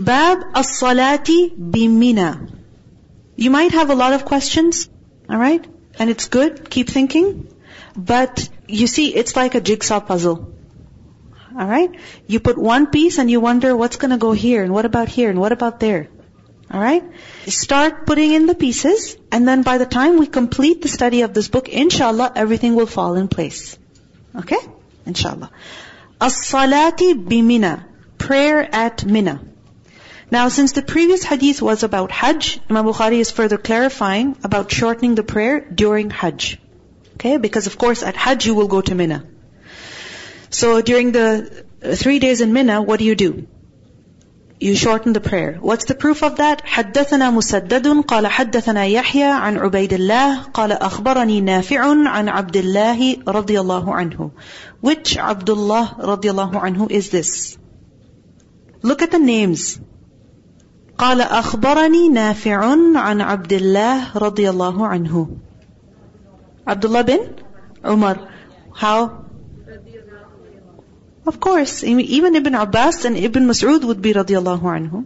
Bab as-salati bimina. You might have a lot of questions, alright? And it's good, keep thinking. But you see, it's like a jigsaw puzzle. Alright? You put one piece and you wonder what's gonna go here, and what about here, and what about there. Alright? Start putting in the pieces, and then by the time we complete the study of this book, inshallah, everything will fall in place. Okay? Inshallah. As-salati bimina. Prayer at Mina. Now, since the previous hadith was about Hajj, Imam Bukhari is further clarifying about shortening the prayer during Hajj. Okay? Because of course at Hajj you will go to Mina. So during the three days in Mina, what do you do? You shorten the prayer. What's the proof of that? حدثنا مسدد قال حدثنا يحيى عن عبيد الله قال أخبرني نافع عن عبد الله رضي الله عنه. Which Abdullah رضي الله عنه is this? Look at the names. قال أخبرني نافع عن عبد الله رضي الله عنه. Abdullah bin Umar. How? Of course, even Ibn Abbas and Ibn Mas'ud would be radiallahu anhu.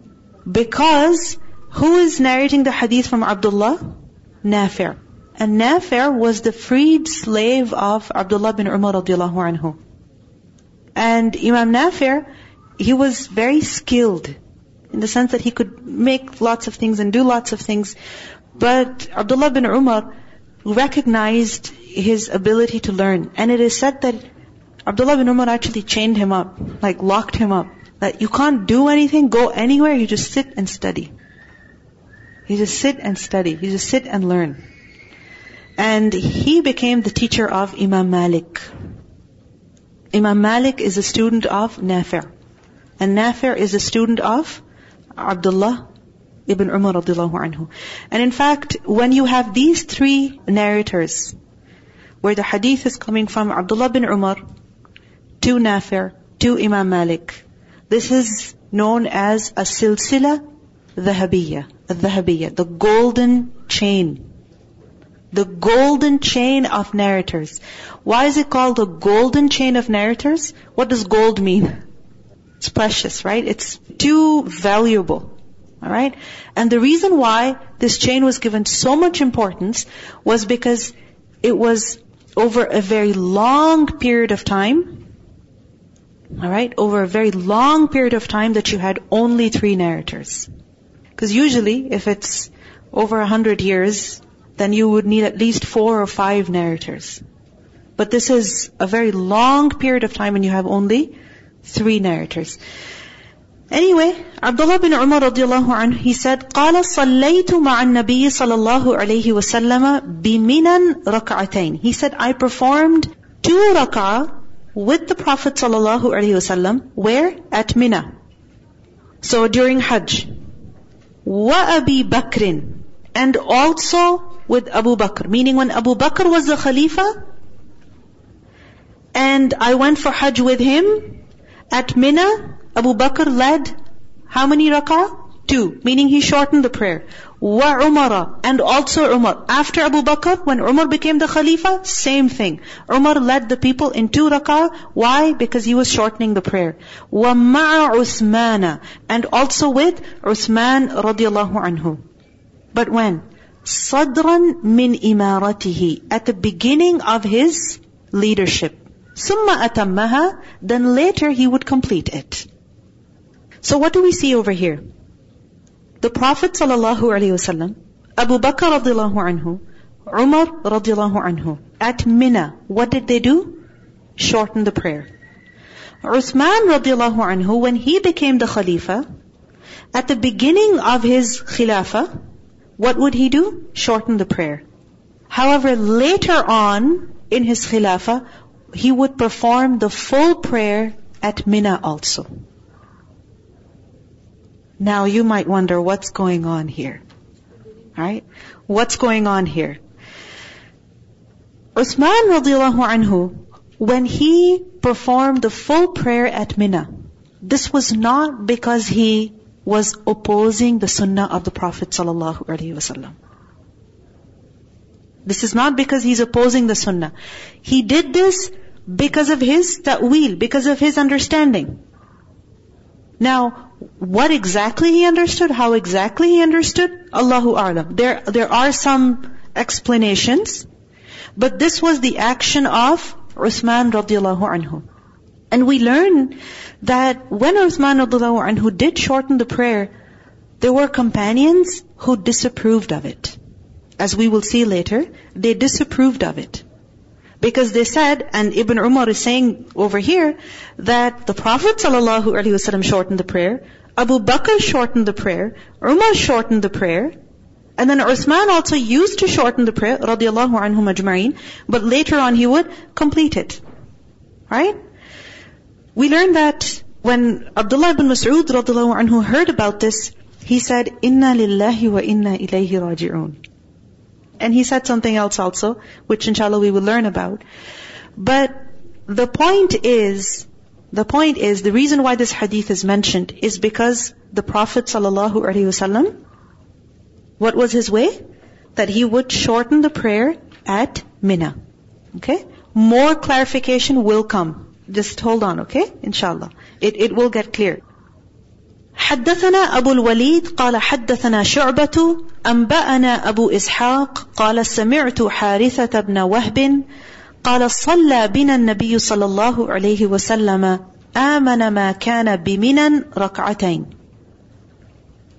Because who is narrating the hadith from Abdullah? Nafi'. And Nafi' was the freed slave of Abdullah bin Umar radiallahu anhu. And Imam Nafi', he was very skilled in the sense that he could make lots of things and do lots of things. But Abdullah bin Umar recognized his ability to learn. And it is said that Abdullah bin Umar actually chained him up, like locked him up. That you can't do anything, go anywhere, you just sit and study. You just sit and study. You just sit and learn. And he became the teacher of Imam Malik. Imam Malik is a student of Nafi'. And Nafi' is a student of Abdullah ibn Umar radiallahu anhu. And in fact, when you have these three narrators, where the hadith is coming from Abdullah bin Umar, to Nafi', to Imam Malik. This is known as a silsila dhahabiyya, dhahabiyya, the golden chain. The golden chain of narrators. Why is it called the golden chain of narrators? What does gold mean? It's precious, right? It's too valuable. Alright? And the reason why this chain was given so much importance was because it was over a very long period of time Alright? Over a very long period of time that you had only three narrators. Because usually, if it's over a hundred years, then you would need at least four or five narrators. But this is a very long period of time and you have only three narrators. Anyway, Abdullah bin Umar radiallahu anhu, he said, قال صليت مع النبي صلى الله عليه وسلم بمنا ركعتين. He said, I performed two rak'ah with the Prophet ﷺ, where? At Mina. So during Hajj. وَأَبِي بَكْرٍ And also with Abu Bakr. Meaning when Abu Bakr was the Khalifa, and I went for Hajj with him, at Mina, Abu Bakr led how many rak'ah? Two. Meaning he shortened the prayer wa Umar and also Umar. After Abu Bakr, when Umar became the Khalifa, same thing. Umar led the people in two rak'ah. Why? Because he was shortening the prayer. Wa ma'a Uthmana and also with Uthman radiallahu anhu. But when? Sadran min imaratihi at the beginning of his leadership. Summa atammaha, then later he would complete it. So what do we see over here? The Prophet ﷺ, Abu Bakr radiallahu anhu, Umar radiallahu anhu, at Mina, what did they do? Shorten the prayer. Uthman radiallahu anhu, when he became the Khalifa, at the beginning of his Khilafah, what would he do? Shorten the prayer. However, later on in his Khilafah, he would perform the full prayer at Mina also. Now you might wonder what's going on here. Right? What's going on here? Uthman radiallahu anhu, when he performed the full prayer at Mina, this was not because he was opposing the sunnah of the Prophet sallallahu alaihi wasallam. This is not because he's opposing the sunnah. He did this because of his ta'wil, because of his understanding. Now, what exactly he understood, how exactly he understood, Allahu A'lam. There, there are some explanations, but this was the action of Uthman radiallahu anhu. And we learn that when Uthman radiallahu anhu did shorten the prayer, there were companions who disapproved of it. As we will see later, they disapproved of it. Because they said, and Ibn Umar is saying over here, that the Prophet ﷺ shortened the prayer, Abu Bakr shortened the prayer, Umar shortened the prayer, and then Uthman also used to shorten the prayer, radiallahu anhum ajma'in, but later on he would complete it. Right? We learned that when Abdullah ibn Mas'ud radiallahu anhu heard about this, he said, Inna lillahi wa inna ilayhi raji'un. And he said something else also, which inshallah we will learn about. But the point is, the point is, the reason why this hadith is mentioned is because the Prophet wasallam, what was his way? That he would shorten the prayer at Mina. Okay? More clarification will come. Just hold on, okay? Inshallah. It, it will get clear. حدثنا أبو الوليد قال حدثنا شعبة أنبأنا أبو إسحاق قال سمعت حارثة بن وهب قال صلى بنا النبي صلى الله عليه وسلم آمن ما كان بمنا ركعتين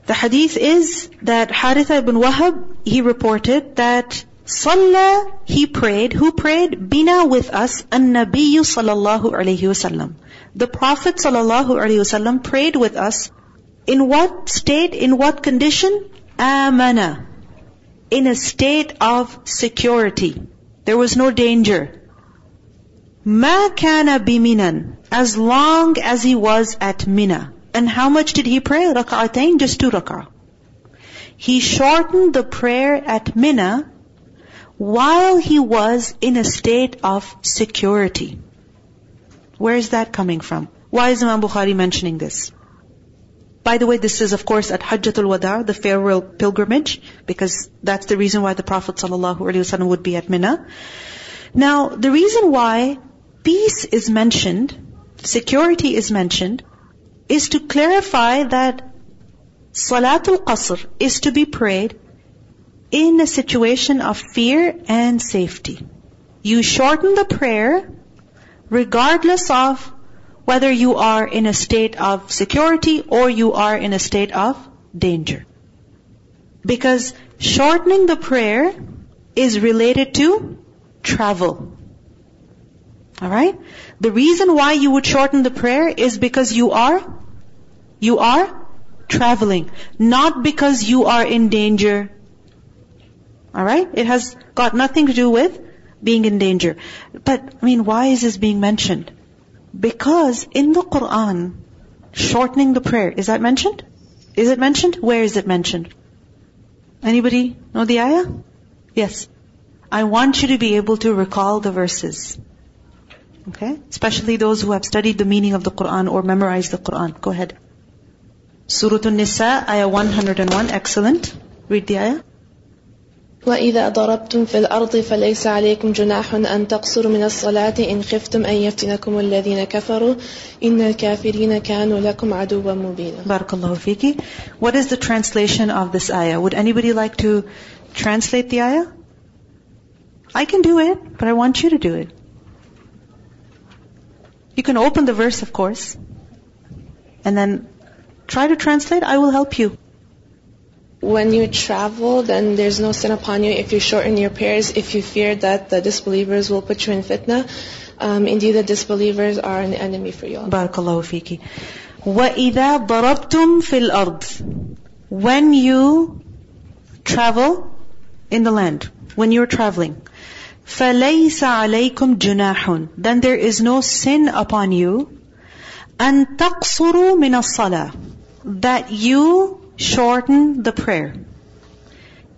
The hadith is that Haritha ibn Wahab, he reported that Salah, he prayed. Who prayed? Bina with us, an-Nabiyyu sallallahu alayhi wasallam. The Prophet sallallahu alayhi wasallam prayed with us in what state, in what condition? Amana. In a state of security. There was no danger. Ma kana biminan. As long as he was at Mina. And how much did he pray? Rak'atain, just two rak'ah. He shortened the prayer at Mina while he was in a state of security. Where is that coming from? Why is Imam Bukhari mentioning this? By the way, this is of course at Hajjatul Wada, the farewell pilgrimage, because that's the reason why the Prophet ﷺ would be at Mina. Now, the reason why peace is mentioned, security is mentioned, is to clarify that Salatul Qasr is to be prayed in a situation of fear and safety. You shorten the prayer regardless of whether you are in a state of security or you are in a state of danger. Because shortening the prayer is related to travel. Alright? The reason why you would shorten the prayer is because you are, you are traveling. Not because you are in danger. Alright? It has got nothing to do with being in danger. But, I mean, why is this being mentioned? Because in the Quran, shortening the prayer, is that mentioned? Is it mentioned? Where is it mentioned? Anybody know the ayah? Yes. I want you to be able to recall the verses. Okay? Especially those who have studied the meaning of the Quran or memorized the Quran. Go ahead. Surah An-Nisa, ayah 101. Excellent. Read the ayah. وإذا ضربتم في الأرض فليس عليكم جناح أن تقصروا من الصلاة إن خفتم أن يفتنكم الذين كفروا إن الكافرين كانوا لكم عدوا مبينا بارك الله فيكي. What is the translation of this ayah? Would anybody like to translate the ayah? I can do it, but I want you to do it. You can open the verse, of course, and then try to translate. I will help you. When you travel, then there's no sin upon you if you shorten your prayers, if you fear that the disbelievers will put you in fitna. Um, indeed, the disbelievers are an enemy for you. Barakallahu fiki. وَإِذَا ضَرَبْتُمْ فِي الْأَرْضِ When you travel in the land, when you're traveling, فَلَيْسَ عَلَيْكُمْ جُنَاحٌ Then there is no sin upon you أَن تَقْصُرُوا مِنَ الصَّلَاةِ That you shorten the prayer.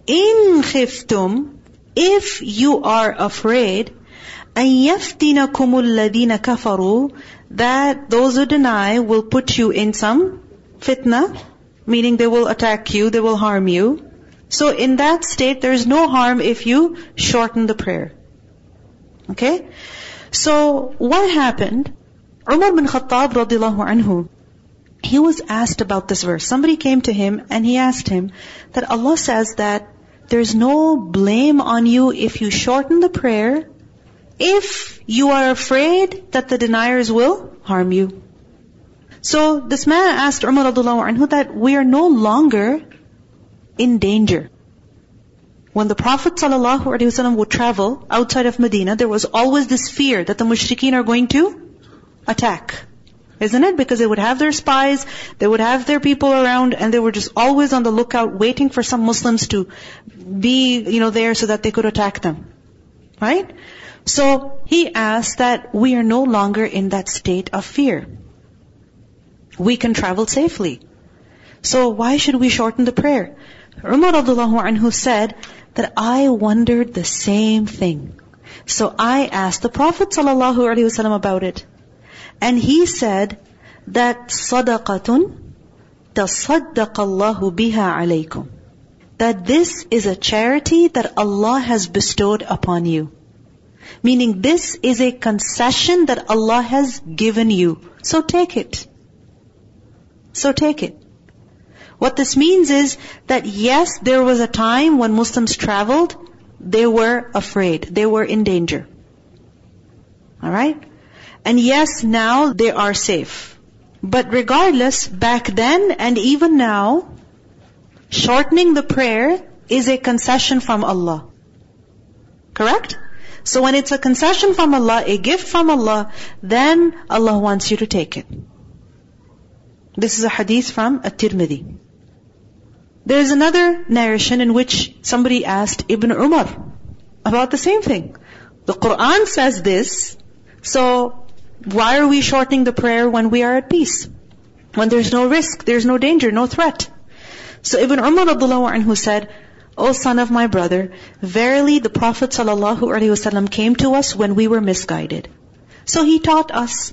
In khiftum, if you are afraid, أن يفتنكم الذين كفروا that those who deny will put you in some fitna, meaning they will attack you, they will harm you. So in that state, there is no harm if you shorten the prayer. Okay? So what happened? Umar bin Khattab radiallahu anhu, he was asked about this verse. Somebody came to him and he asked him that Allah says that there's no blame on you if you shorten the prayer if you are afraid that the deniers will harm you. So this man asked Umar anhu that we are no longer in danger. When the Prophet ﷺ would travel outside of Medina, there was always this fear that the mushrikeen are going to attack. Isn't it? Because they would have their spies, they would have their people around, and they were just always on the lookout waiting for some Muslims to be, you know, there so that they could attack them. Right? So, he asked that we are no longer in that state of fear. We can travel safely. So why should we shorten the prayer? Umar anhu said that I wondered the same thing. So I asked the Prophet ﷺ about it. And he said that sadaqatun tasaddaq Allahu biha alaykum. That this is a charity that Allah has bestowed upon you. Meaning this is a concession that Allah has given you. So take it. So take it. What this means is that yes, there was a time when Muslims traveled, they were afraid, they were in danger. Alright? And yes, now they are safe. But regardless, back then and even now, shortening the prayer is a concession from Allah. Correct? So when it's a concession from Allah, a gift from Allah, then Allah wants you to take it. This is a hadith from At-Tirmidhi. There is another narration in which somebody asked Ibn Umar about the same thing. The Quran says this, so why are we shortening the prayer when we are at peace? When there's no risk, there's no danger, no threat. So Ibn Umar anhu said, O son of my brother, verily the Prophet ﷺ came to us when we were misguided. So he taught us.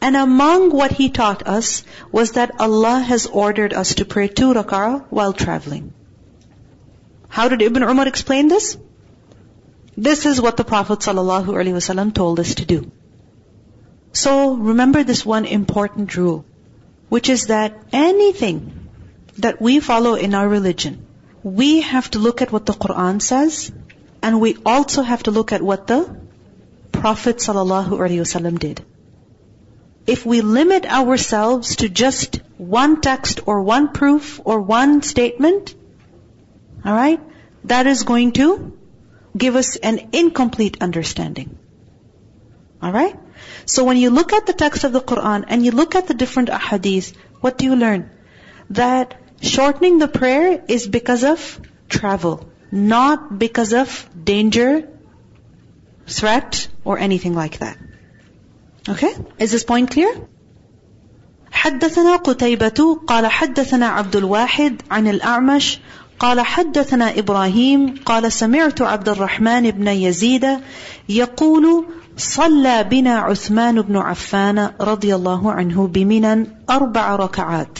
And among what he taught us was that Allah has ordered us to pray two rak'ah while traveling. How did Ibn Umar explain this? This is what the Prophet ﷺ told us to do. So remember this one important rule, which is that anything that we follow in our religion, we have to look at what the Quran says, and we also have to look at what the Prophet ﷺ did. If we limit ourselves to just one text or one proof or one statement, alright, that is going to give us an incomplete understanding. Alright? So when you look at the text of the Quran and you look at the different ahadith, what do you learn? That shortening the prayer is because of travel, not because of danger, threat, or anything like that. Okay? Is this point clear? حدثنا قتيبة قال حدثنا عبد الواحد عن الأعمش قال حدثنا إبراهيم قال سمعت عبد الرحمن بن يزيد يقول صلى بنا عثمان بن عفان رضي الله عنه بمنى أربع ركعات.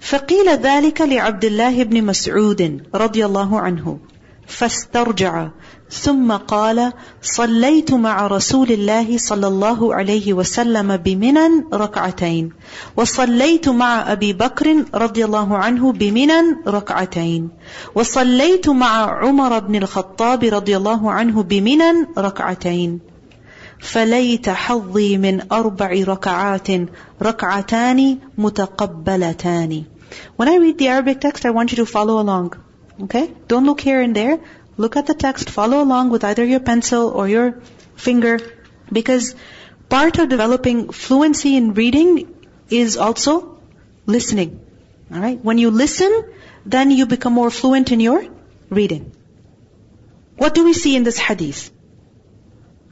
فقيل ذلك لعبد الله بن مسعود رضي الله عنه فاسترجع ثم قال صليت مع رسول الله صلى الله عليه وسلم بمنى ركعتين وصليت مع أبي بكر رضي الله عنه بمنى ركعتين وصليت مع عمر بن الخطاب رضي الله عنه بمنى ركعتين فليت حظي من اربع ركعات ركعتان متقبلتان When I read the Arabic text, I want you to follow along. Okay? Don't look here and there. Look at the text, follow along with either your pencil or your finger, because part of developing fluency in reading is also listening. Alright? When you listen, then you become more fluent in your reading. What do we see in this hadith?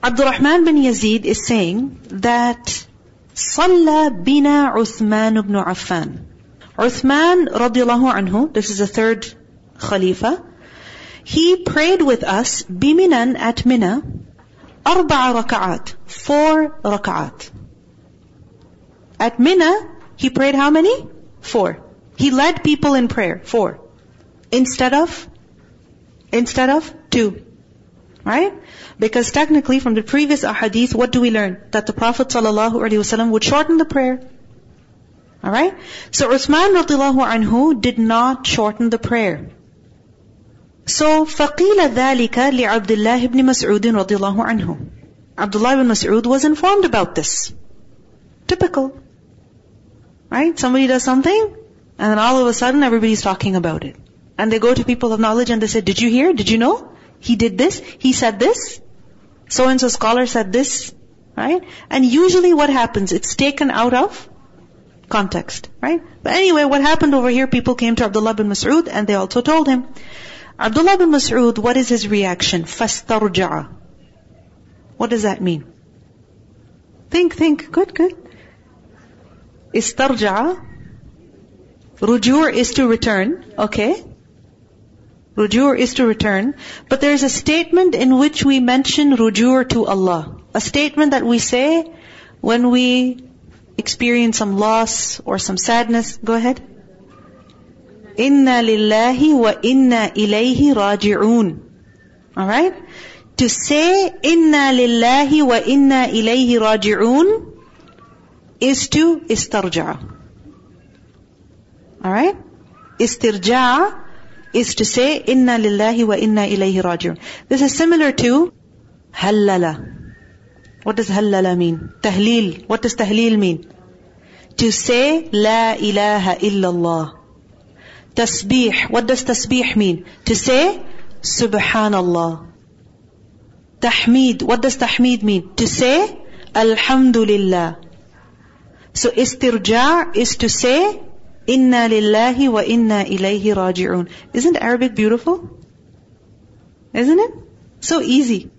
Abdurrahman bin Yazid is saying that صلى بنا عثمان بن عفان. Uthman radiallahu anhu, this is the third Khalifa, he prayed with us biminan at Mina arba'a raka'at, four raka'at. At Mina, he prayed how many? Four. He led people in prayer, four. Instead of, instead of two. Right? Because technically from the previous ahadith, what do we learn? That the Prophet ﷺ would shorten the prayer. Alright? So Uthman radiallahu anhu did not shorten the prayer. So فَقِيلَ ذَلِكَ لِعَبْدِ اللَّهِ بْنِ مَسْعُودٍ رَضِيَ اللَّهُ عَنْهُ Abdullah ibn Mas'ud was informed about this. Typical. Right? Somebody does something, and then all of a sudden everybody's talking about it. And they go to people of knowledge and they say, did you hear? Did you know? He did this? He said this? So and so scholar said this? Right? And usually what happens? It's taken out of context. Right? But anyway, what happened over here, people came to Abdullah bin Mas'ud and they also told him. Abdullah bin Mas'ud, what is his reaction? فَاسْتَرْجَعَ What does that mean? Think, think. Good, good. Istarja'a. Rujur is to return. Okay. Rujur is to return. But there is a statement in which we mention rujur to Allah. A statement that we say when we experience some loss or some sadness. Go ahead. Inna lillahi wa inna ilayhi raji'un. Alright? To say inna lillahi wa inna ilayhi raji'un is to istarja. Alright? Istirja is to say inna lillahi wa inna ilayhi raji'un. This is similar to halala. What does halala mean? Tahleel. What does tahleel mean? To say la ilaha illallah. Tasbih. What does tasbih mean? To say subhanallah. Tahmeed. What does tahmeed mean? To say alhamdulillah. So istirja is to say Inna lillahi wa inna ilayhi raji'un. Isn't Arabic beautiful? Isn't it? So easy.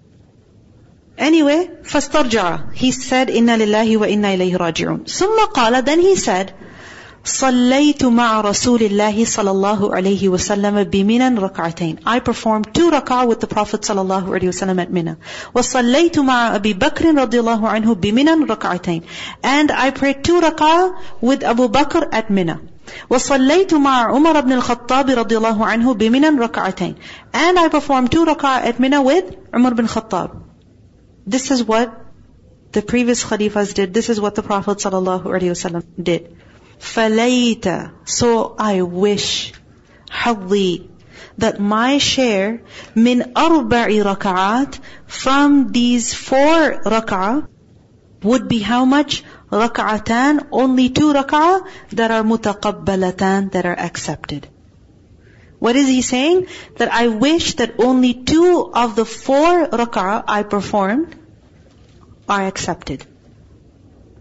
Anyway, فاسترجع. He said, Inna lillahi wa inna ilayhi raji'un. ثم قال, then he said, صليت مع رسول الله صلى الله عليه وسلم بمنى ركعتين. I performed two rak'ah with the Prophet صلى الله عليه وسلم at Mina. وصليت مع أبي بكر رضي الله عنه بمنى ركعتين. And I prayed two rak'ah with Abu Bakr at Mina. وصليت مع عمر بن الخطاب رضي الله عنه بمنى ركعتين. And I performed two rak'ah at Mina with Umar bin Khattab. This is what the previous Khalifas did. This is what the Prophet ﷺ did. فَلَيْتَ So I wish, حظي, that my share min arba'i raka'at from these four rak'ah would be how much? Raka'atan, only two rak'ah that are mutaqabbalatan, that are accepted. What is he saying? That I wish that only two of the four rak'ah I performed are accepted.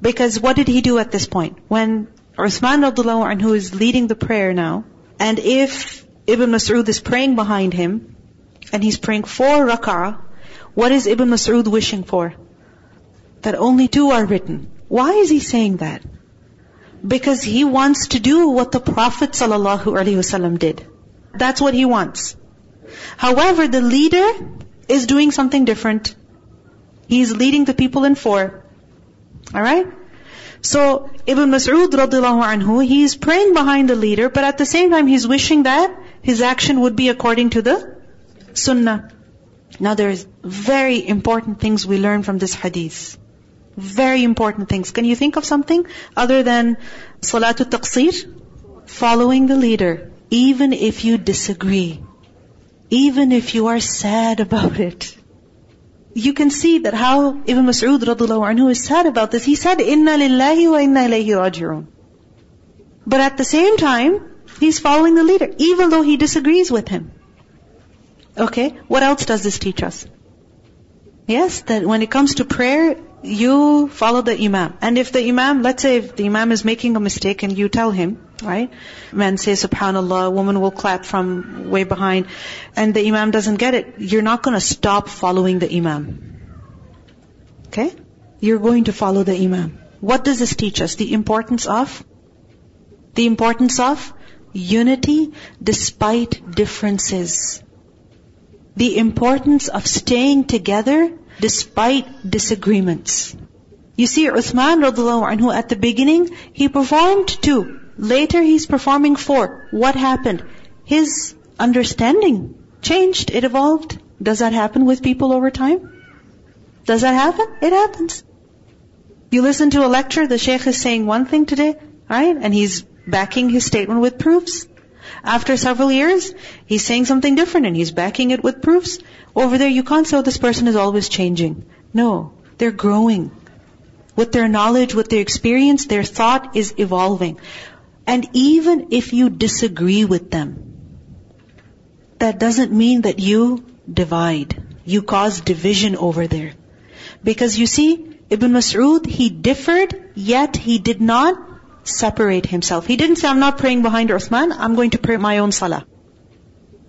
Because what did he do at this point? When Uthman radiallahu anhu is leading the prayer now. And if Ibn Mas'ud is praying behind him, and he's praying four rak'ah, what is Ibn Mas'ud wishing for? That only two are written. Why is he saying that? Because he wants to do what the Prophet ﷺ did. That's what he wants. However, the leader is doing something different. He's leading the people in four. Alright? So Ibn Mas'ud radiallahu anhu, he's praying behind the leader, but at the same time he's wishing that his action would be according to the sunnah. Now there's very important things we learn from this hadith. Very important things. Can you think of something other than salatul taqseer? Following the leader. Even if you disagree. Even if you are sad about it you can see that how Ibn Mas'ud radiallahu anhu is sad about this. He said, Inna lillahi wa inna ilayhi raji'un. But at the same time, he's following the leader, even though he disagrees with him. Okay, what else does this teach us? Yes, that when it comes to prayer, you follow the imam. And if the imam, let's say if the imam is making a mistake and you tell him, right? Man says subhanallah, woman will clap from way behind, and the imam doesn't get it, you're not gonna stop following the imam. Okay? You're going to follow the imam. What does this teach us? The importance of? The importance of unity despite differences. The importance of staying together despite disagreements. You see, Uthman radiallahu anhu at the beginning, he performed two. Later he's performing four. What happened? His understanding changed, it evolved. Does that happen with people over time? Does that happen? It happens. You listen to a lecture, the sheikh is saying one thing today, Right? And he's backing his statement with proofs. After several years, he's saying something different and he's backing it with proofs. Over there, you can't say, oh, this person is always changing. No, they're growing. With their knowledge, with their experience, their thought is evolving. And even if you disagree with them, that doesn't mean that you divide. You cause division over there. Because you see, Ibn Mas'ud, he differed, yet he did not separate himself. He didn't say, I'm not praying behind Uthman, I'm going to pray my own salah.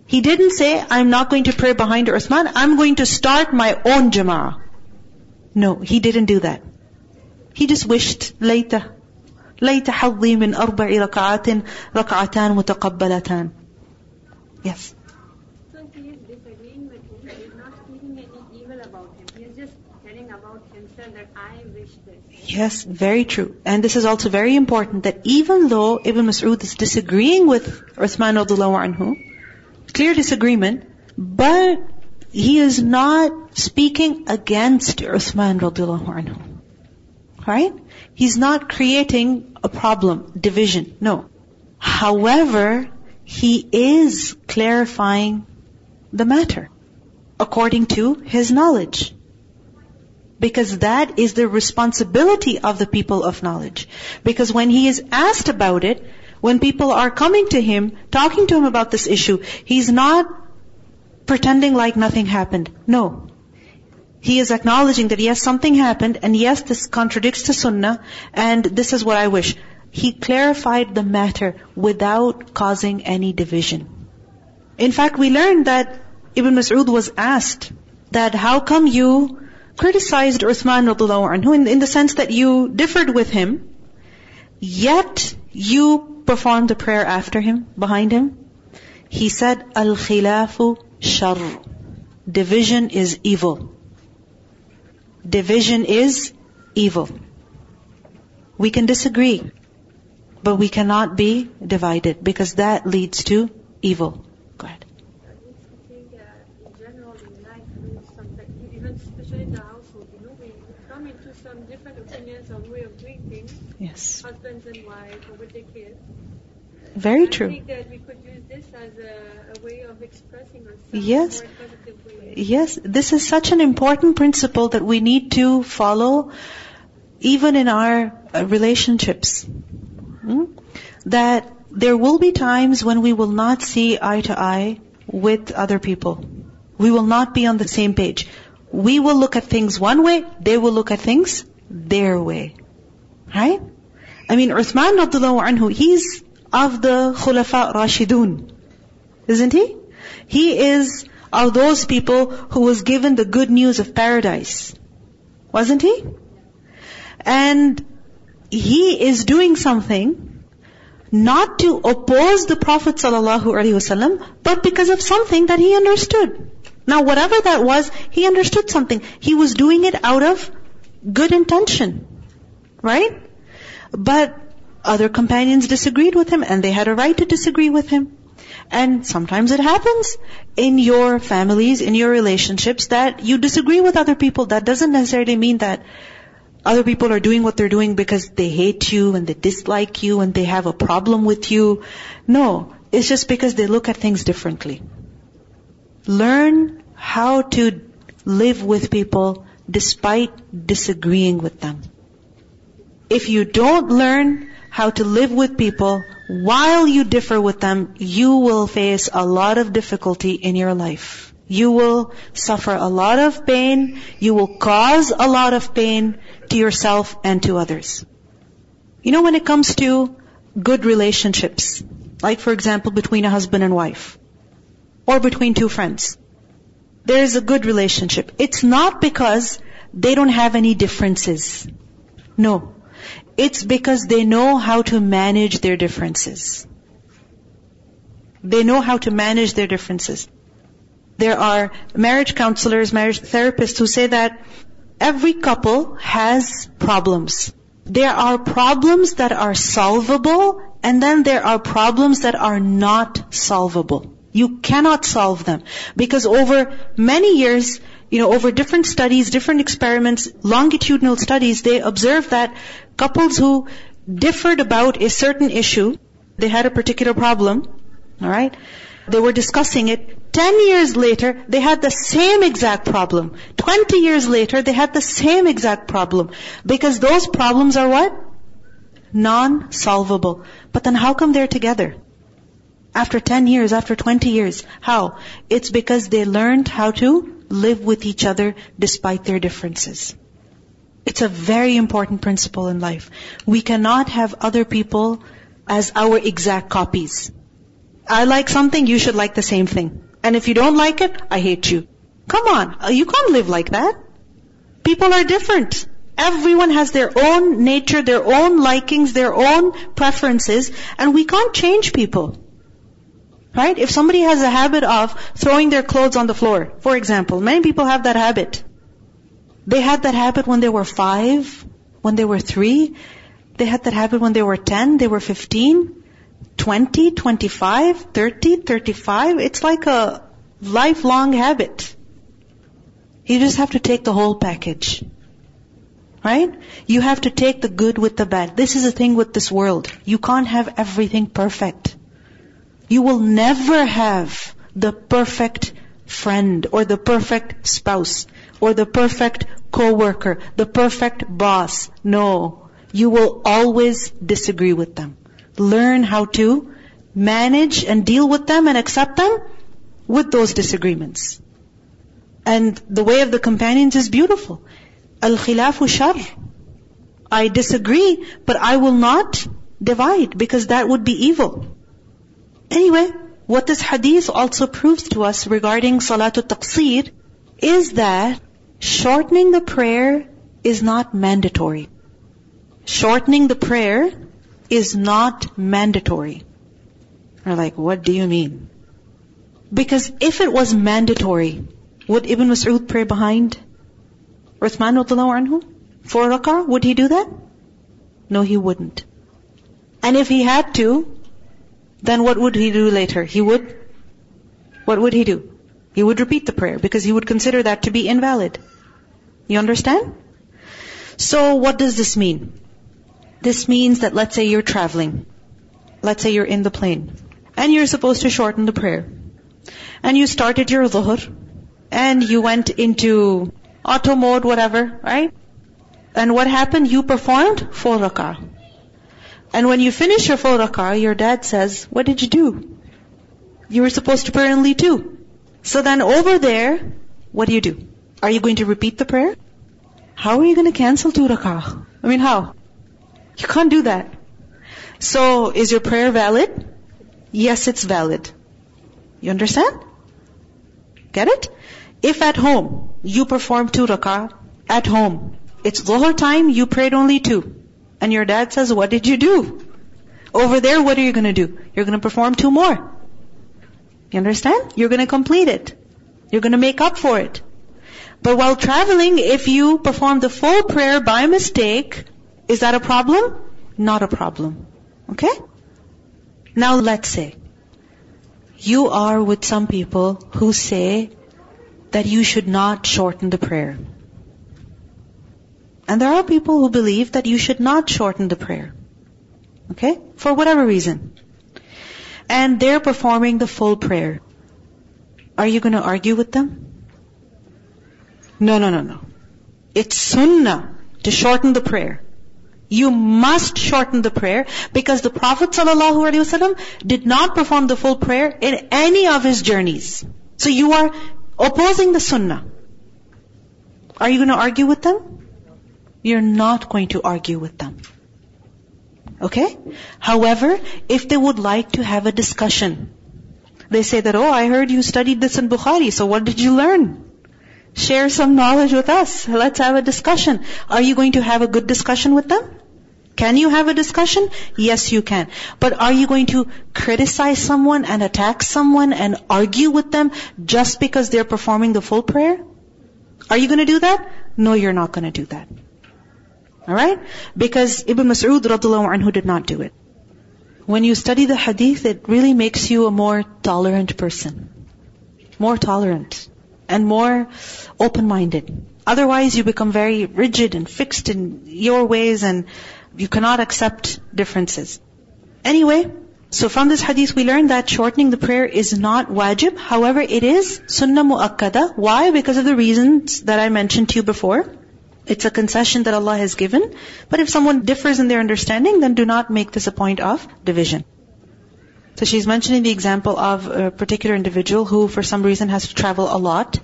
He didn't say, I'm not going to pray behind Uthman, I'm going to start my own jama'ah. No, he didn't do that. He just wished, ليت ليت حظي من أربع ركعات ركعتان متقبلتان. Yes. Yes, very true. And this is also very important that even though Ibn Mas'ud is disagreeing with Uthman radiallahu anhu, clear disagreement, but he is not speaking against Uthman radiallahu anhu. Right? He's not creating a problem, division. No. However, he is clarifying the matter according to his knowledge. Because that is the responsibility of the people of knowledge. Because when he is asked about it, when people are coming to him, talking to him about this issue, he's not pretending like nothing happened. No. He is acknowledging that yes, something happened, and yes, this contradicts the sunnah, and this is what I wish. He clarified the matter without causing any division. In fact, we learned that Ibn Mas'ud was asked that how come you criticized Uthman anhu in, in the sense that you differed with him, yet you performed the prayer after him, behind him? He said, Al-khilafu shar. Division is evil. Division is evil. We can disagree, but we cannot be divided because that leads to evil. Go ahead. I think uh, in general in life, you know, sometimes, even especially in the household, you know, we come into some different opinions or way of doing things, Yes. husbands and wives, or with the kids. Very I true. think that we could use this as a, a way of expressing ourselves Yes. in a more positive way. Yes, this is such an important principle that we need to follow even in our uh, relationships. Hmm? That there will be times when we will not see eye to eye with other people. We will not be on the same page. We will look at things one way, they will look at things their way. Right? I mean, Uthman radiallahu anhu, he's of the Khulafa Rashidun. Isn't he? He is of those people who was given the good news of paradise. Wasn't he? And he is doing something not to oppose the Prophet ﷺ, but because of something that he understood. Now whatever that was, he understood something. He was doing it out of good intention. Right? But other companions disagreed with him and they had a right to disagree with him. And sometimes it happens in your families, in your relationships that you disagree with other people. That doesn't necessarily mean that other people are doing what they're doing because they hate you and they dislike you and they have a problem with you. No, it's just because they look at things differently. Learn how to live with people despite disagreeing with them. If you don't learn how to live with people while you differ with them, you will face a lot of difficulty in your life. You will suffer a lot of pain. You will cause a lot of pain to yourself and to others. You know, when it comes to good relationships, like for example between a husband and wife, or between two friends, there is a good relationship. It's not because they don't have any differences. No. It's because they know how to manage their differences. They know how to manage their differences. There are marriage counselors, marriage therapists who say that every couple has problems. There are problems that are solvable and then there are problems that are not solvable. You cannot solve them because over many years, you know, over different studies, different experiments, longitudinal studies, they observe that couples who differed about a certain issue. They had a particular problem. Alright? They were discussing it. Ten years later, they had the same exact problem. Twenty years later, they had the same exact problem. Because those problems are what? Non-solvable. But then how come they're together? After 10 years, after 20 years. How? It's because they learned how to live with each other despite their differences. It's a very important principle in life. We cannot have other people as our exact copies. I like something, you should like the same thing. And if you don't like it, I hate you. Come on, uh, you can't live like that. People are different. Everyone has their own nature, their own likings, their own preferences, and we can't change people. Right? If somebody has a habit of throwing their clothes on the floor, for example, many people have that habit. They had that habit when they were five, when they were three. They had that habit when they were 10, they were 15, 20, 25, 30, 35. It's like a lifelong habit. You just have to take the whole package. Right? You have to take the good with the bad. This is the thing with this world. You can't have everything perfect. You will never have the perfect friend or the perfect spouse or the perfect co-worker, the perfect boss. No. You will always disagree with them. Learn how to manage and deal with them and accept them with those disagreements. And the way of the companions is beautiful. Al-khilafu shar. I disagree, but I will not divide because that would be evil. Anyway, what this hadith also proves to us regarding salatul taqseer is that shortening the prayer is not mandatory. Shortening the prayer is not mandatory. Are like, what do you mean? Because if it was mandatory, would Ibn Mas'ud pray behind Uthman anhu? Four rak'ah, would he do that? No, he wouldn't. And if he had to, then what would he do later? He would, what would he do? He would repeat the prayer because he would consider that to be invalid. You understand? So what does this mean? This means that let's say you're traveling. Let's say you're in the plane. And you're supposed to shorten the prayer. And you started your dhuhr. And you went into auto mode, whatever, right? And what happened? You performed four rak'ah. And when you finish your full rak'ah, your dad says, what did you do? You were supposed to pray only two. So then over there, what do you do? Are you going to repeat the prayer? How are you going to cancel two rak'ah? I mean, how? You can't do that. So, is your prayer valid? Yes, it's valid. You understand? Get it? If at home, you perform two rak'ah, at home, it's dhuhr time, you prayed only two. And your dad says, what did you do? Over there, what are you gonna do? You're gonna perform two more. You understand? You're gonna complete it. You're gonna make up for it. But while traveling, if you perform the full prayer by mistake, is that a problem? Not a problem. Okay? Now let's say, you are with some people who say that you should not shorten the prayer. And there are people who believe that you should not shorten the prayer. Okay? For whatever reason. And they're performing the full prayer. Are you going to argue with them? No, no, no, no. It's sunnah to shorten the prayer. You must shorten the prayer because the Prophet ﷺ did not perform the full prayer in any of his journeys. So you are opposing the sunnah. Are you going to argue with them? You're not going to argue with them. Okay? However, if they would like to have a discussion, they say that, oh, I heard you studied this in Bukhari, so what did you learn? Share some knowledge with us. Let's have a discussion. Are you going to have a good discussion with them? Can you have a discussion? Yes, you can. But are you going to criticize someone and attack someone and argue with them just because they're performing the full prayer? Are you going to do that? No, you're not going to do that. Alright? Because Ibn Mas'ud radiallahu anhu did not do it. When you study the hadith, it really makes you a more tolerant person. More tolerant. And more open-minded. Otherwise you become very rigid and fixed in your ways and You cannot accept differences. Anyway, so from this hadith we learn that shortening the prayer is not wajib. However, it is sunnah mu'akkada. Why? Because of the reasons that I mentioned to you before. It's a concession that Allah has given. But if someone differs in their understanding, then do not make this a point of division. So she's mentioning the example of a particular individual who for some reason has to travel a lot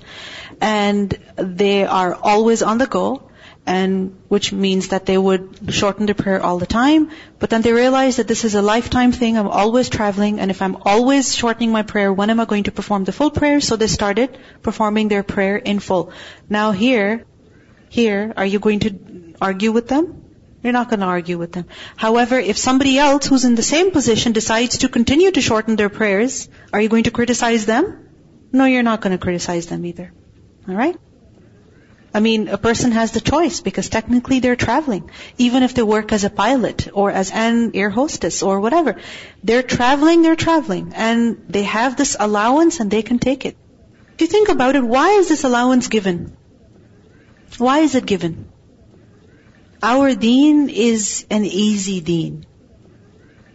and they are always on the go and which means that they would shorten their prayer all the time. But then they realize that this is a lifetime thing. I'm always traveling, and if I'm always shortening my prayer, when am I going to perform the full prayer? So they started performing their prayer in full. Now here, here, are you going to argue with them? You're not going to argue with them. However, if somebody else who's in the same position decides to continue to shorten their prayers, are you going to criticize them? No, you're not going to criticize them either. Alright? I mean, a person has the choice because technically they're traveling. Even if they work as a pilot or as an air hostess or whatever. They're traveling, they're traveling. And they have this allowance and they can take it. If you think about it, why is this allowance given? Why is it given? Our deen is an easy deen.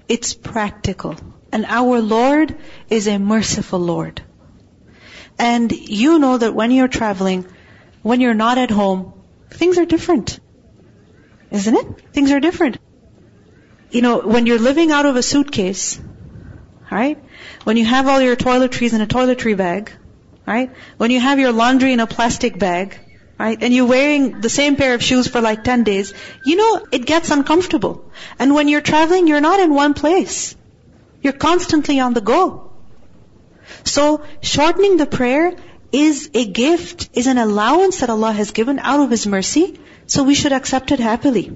It's practical. And our Lord is a merciful Lord. And you know that when you're traveling, when you're not at home, things are different. Isn't it? Things are different. You know, when you're living out of a suitcase, right? When you have all your toiletries in a toiletry bag, right? When you have your laundry in a plastic bag, right? And you're wearing the same pair of shoes for like 10 days, you know, it gets uncomfortable. And when you're traveling, you're not in one place. You're constantly on the go. So, shortening the prayer is a gift, is an allowance that Allah has given out of His mercy, so we should accept it happily.